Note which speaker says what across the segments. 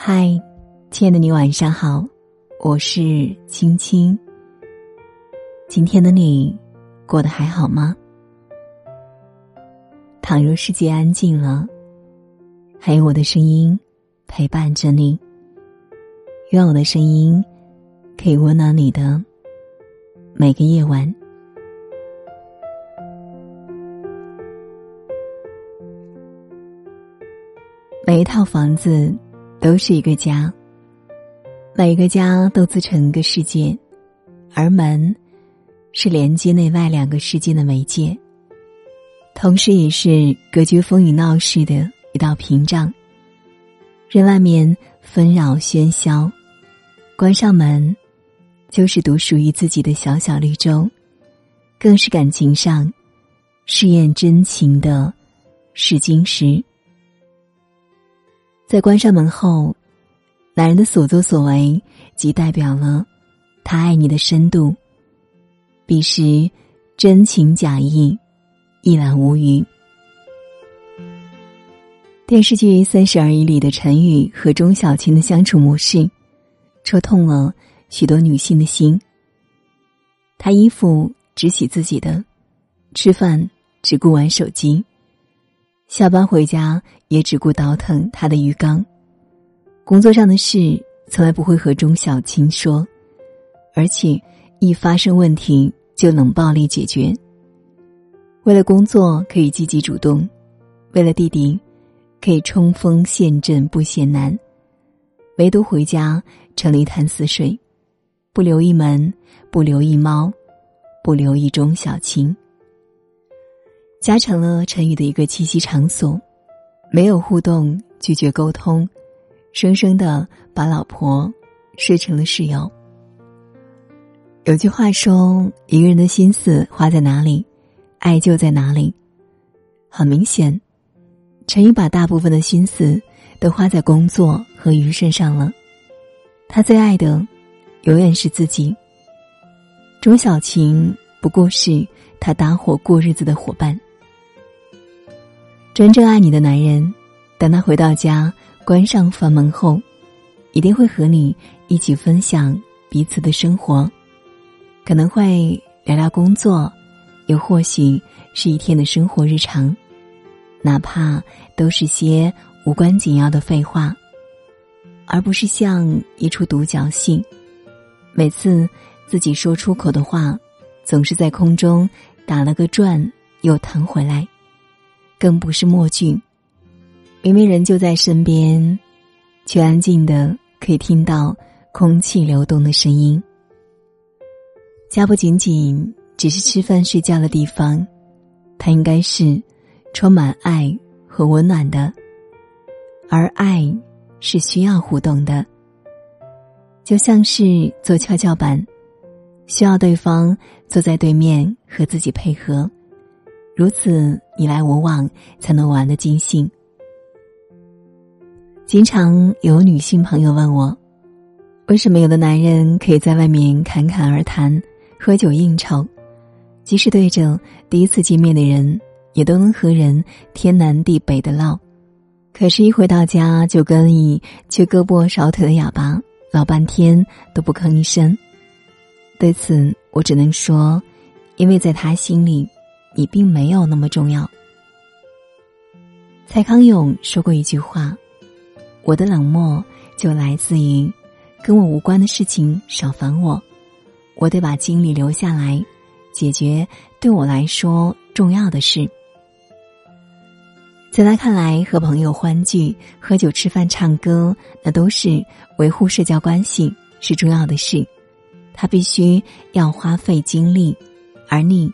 Speaker 1: 嗨，亲爱的你，晚上好，我是青青。今天的你过得还好吗？倘若世界安静了，还有我的声音陪伴着你。愿我的声音可以温暖你的每个夜晚。每一套房子都是一个家，每个家都自成一个世界，而门是连接内外两个世界的媒介，同时也是隔绝风雨闹市的一道屏障。任外面纷扰喧嚣，关上门，就是独属于自己的小小绿洲，更是感情上试验真情的试金石。在关上门后，男人的所作所为，即代表了他爱你的深度。彼时，真情假意，一览无余。电视剧《三十而已》里的陈宇和钟小琴的相处模式，戳痛了许多女性的心。他衣服只洗自己的，吃饭只顾玩手机。下班回家也只顾倒腾他的鱼缸，工作上的事从来不会和钟小青说，而且一发生问题就冷暴力解决。为了工作可以积极主动，为了弟弟可以冲锋陷阵不嫌难，唯独回家成了一潭死水，不留一门，不留一猫，不留一钟小青。加成了陈宇的一个栖息场所，没有互动，拒绝沟通，生生的把老婆睡成了室友。有句话说：“一个人的心思花在哪里，爱就在哪里。”很明显，陈宇把大部分的心思都花在工作和余生上了。他最爱的，永远是自己。钟小琴不过是他搭伙过日子的伙伴。真正爱你的男人，等他回到家，关上房门后，一定会和你一起分享彼此的生活，可能会聊聊工作，又或许是一天的生活日常，哪怕都是些无关紧要的废话，而不是像一出独角戏，每次自己说出口的话，总是在空中打了个转，又弹回来。更不是默剧，明明人就在身边，却安静的可以听到空气流动的声音。家不仅仅只是吃饭睡觉的地方，它应该是充满爱和温暖的，而爱是需要互动的，就像是坐跷跷板，需要对方坐在对面和自己配合。如此你来我往，才能玩的尽兴。经常有女性朋友问我，为什么有的男人可以在外面侃侃而谈、喝酒应酬，即使对着第一次见面的人，也都能和人天南地北的唠，可是，一回到家就跟一缺胳膊少腿的哑巴，老半天都不吭一声。对此，我只能说，因为在他心里。你并没有那么重要。蔡康永说过一句话：“我的冷漠就来自于跟我无关的事情少烦我，我得把精力留下来解决对我来说重要的事。”在他看来，和朋友欢聚、喝酒、吃饭、唱歌，那都是维护社交关系是重要的事，他必须要花费精力，而你。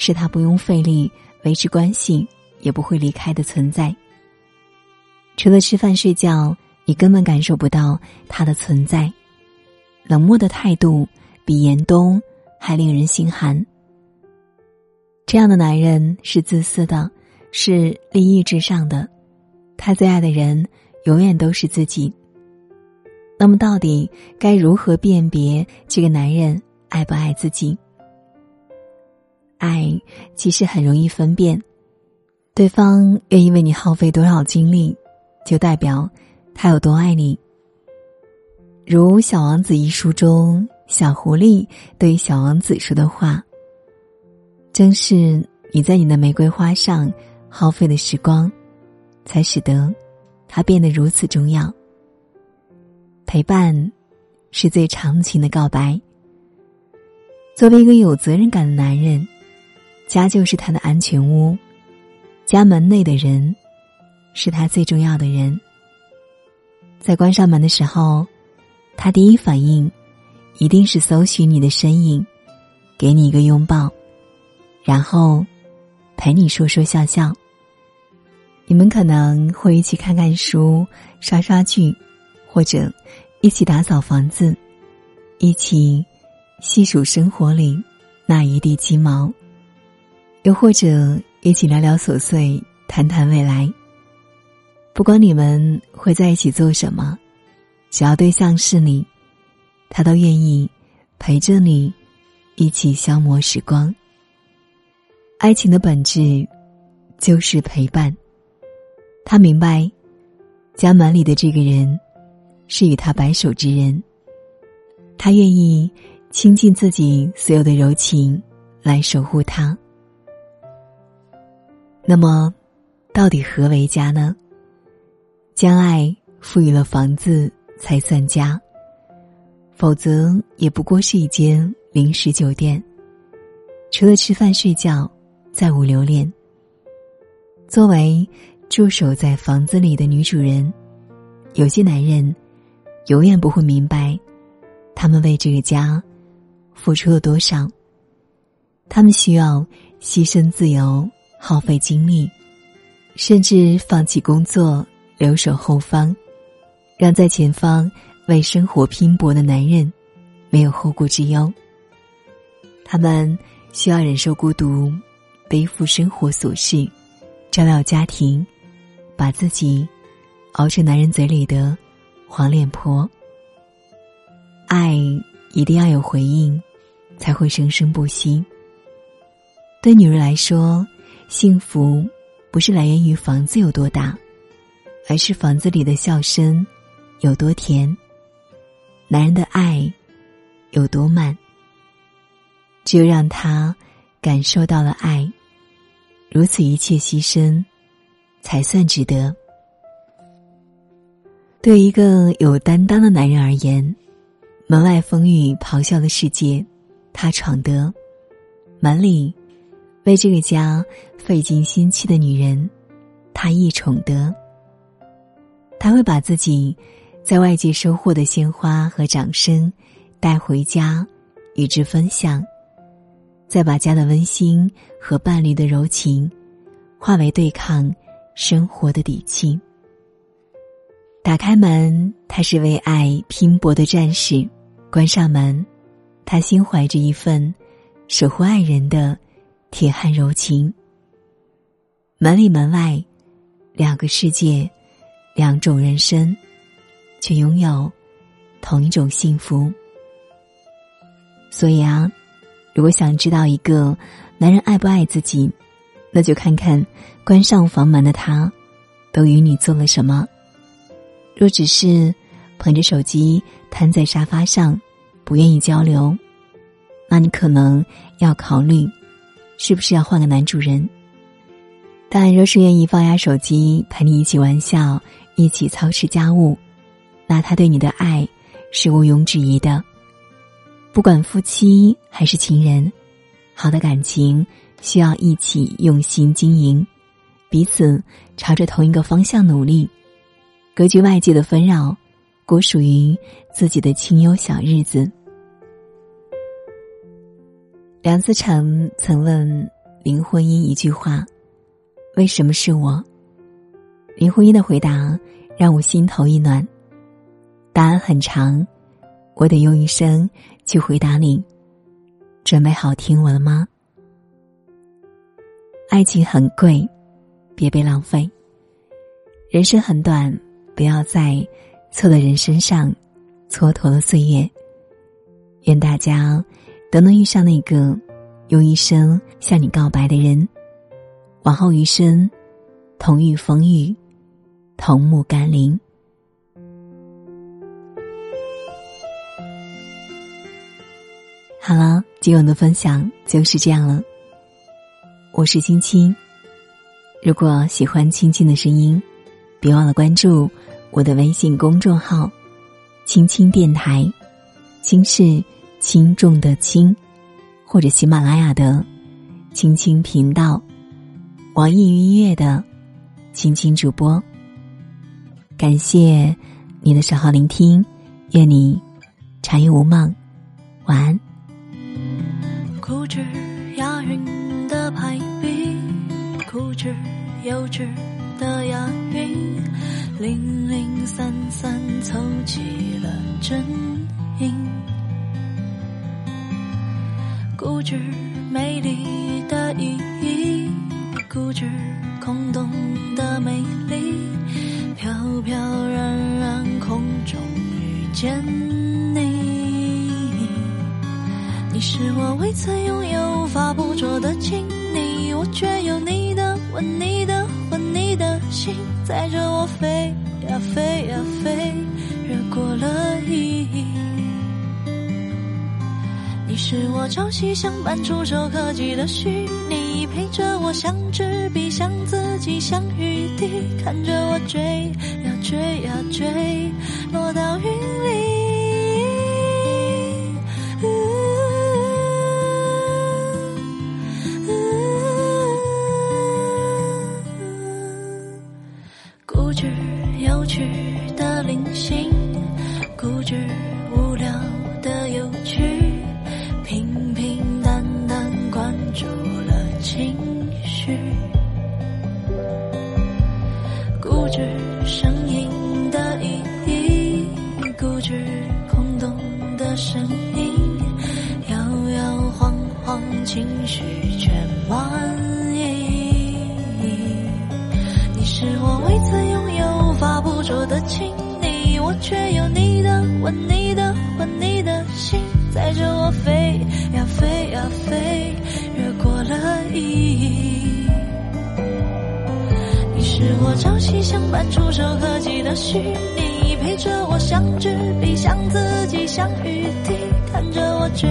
Speaker 1: 是他不用费力维持关系，也不会离开的存在。除了吃饭睡觉，你根本感受不到他的存在。冷漠的态度比严冬还令人心寒。这样的男人是自私的，是利益至上的。他最爱的人永远都是自己。那么，到底该如何辨别这个男人爱不爱自己？爱其实很容易分辨，对方愿意为你耗费多少精力，就代表他有多爱你，如《小王子》一书中，小狐狸对小王子说的话：“正是你在你的玫瑰花上耗费的时光，才使得它变得如此重要。陪伴，是最长情的告白。作为一个有责任感的男人，家就是他的安全屋，家门内的人，是他最重要的人。在关上门的时候。”他第一反应，一定是搜寻你的身影，给你一个拥抱，然后陪你说说笑笑。你们可能会一起看看书、刷刷剧，或者一起打扫房子，一起细数生活里那一地鸡毛，又或者一起聊聊琐碎，谈谈未来。不管你们会在一起做什么。只要对象是你，他都愿意陪着你一起消磨时光。爱情的本质就是陪伴。他明白，家门里的这个人是与他白首之人，他愿意倾尽自己所有的柔情来守护他。那么，到底何为家呢？将爱赋予了房子。才算家，否则也不过是一间临时酒店，除了吃饭睡觉，再无留恋。作为驻守在房子里的女主人，有些男人永远不会明白，他们为这个家付出了多少。他们需要牺牲自由，耗费精力，甚至放弃工作，留守后方。让在前方为生活拼搏的男人没有后顾之忧。他们需要忍受孤独，背负生活琐事，照料家庭，把自己熬成男人嘴里的黄脸婆。爱一定要有回应，才会生生不息。对女人来说，幸福不是来源于房子有多大，而是房子里的笑声。有多甜，男人的爱有多慢。只有让他感受到了爱，如此一切牺牲，才算值得。对一个有担当的男人而言，门外风雨咆哮的世界，他闯得；门里为这个家费尽心机的女人，他亦宠得。他会把自己。在外界收获的鲜花和掌声，带回家，与之分享；再把家的温馨和伴侣的柔情，化为对抗生活的底气。打开门，他是为爱拼搏的战士；关上门，他心怀着一份守护爱人的铁汉柔情。门里门外，两个世界，两种人生。却拥有同一种幸福。所以啊，如果想知道一个男人爱不爱自己，那就看看关上房门的他，都与你做了什么。若只是捧着手机瘫在沙发上，不愿意交流，那你可能要考虑，是不是要换个男主人。但若是愿意放下手机陪你一起玩笑，一起操持家务。那他对你的爱是毋庸置疑的，不管夫妻还是情人，好的感情需要一起用心经营，彼此朝着同一个方向努力，隔绝外界的纷扰，过属于自己的清幽小日子。梁思成曾问林徽因一句话：“为什么是我？”林徽因的回答让我心头一暖。答案很长，我得用一生去回答你。准备好听我了吗？爱情很贵，别被浪费。人生很短，不要在错的人身上蹉跎了岁月。愿大家都能遇上那个用一生向你告白的人，往后余生同遇风雨，同沐甘霖。好了，今晚的分享就是这样了。我是青青，如果喜欢青青的声音，别忘了关注我的微信公众号“青青电台”，青是轻重的轻，或者喜马拉雅的青青频道，网易云音乐的青青主播。感谢你的守候聆听，愿你长夜无梦，晚安。
Speaker 2: 固执押韵的排比，固执幼稚的押韵，零零散散凑齐了真音。固执美丽的意义，固执空洞的美丽，飘飘然然空中遇见。你你是我未曾拥有、无法捕捉的亲昵，我却有你的吻、你的魂、你的心，载着我飞呀飞呀飞，越过了意义。你是我朝夕相伴、触手可及的虚拟，陪着我像纸笔、像自己、像雨滴，看着我追呀追呀追，落到云里。情绪全满意，你是我未曾拥有、无法捕捉的亲昵，我却有你的吻、你的魂、你的心，载着我飞呀飞呀飞，越过了意义。你是我朝夕相伴、触手可及的虚拟，陪着我像纸笔、像自己、像雨滴，看着我追。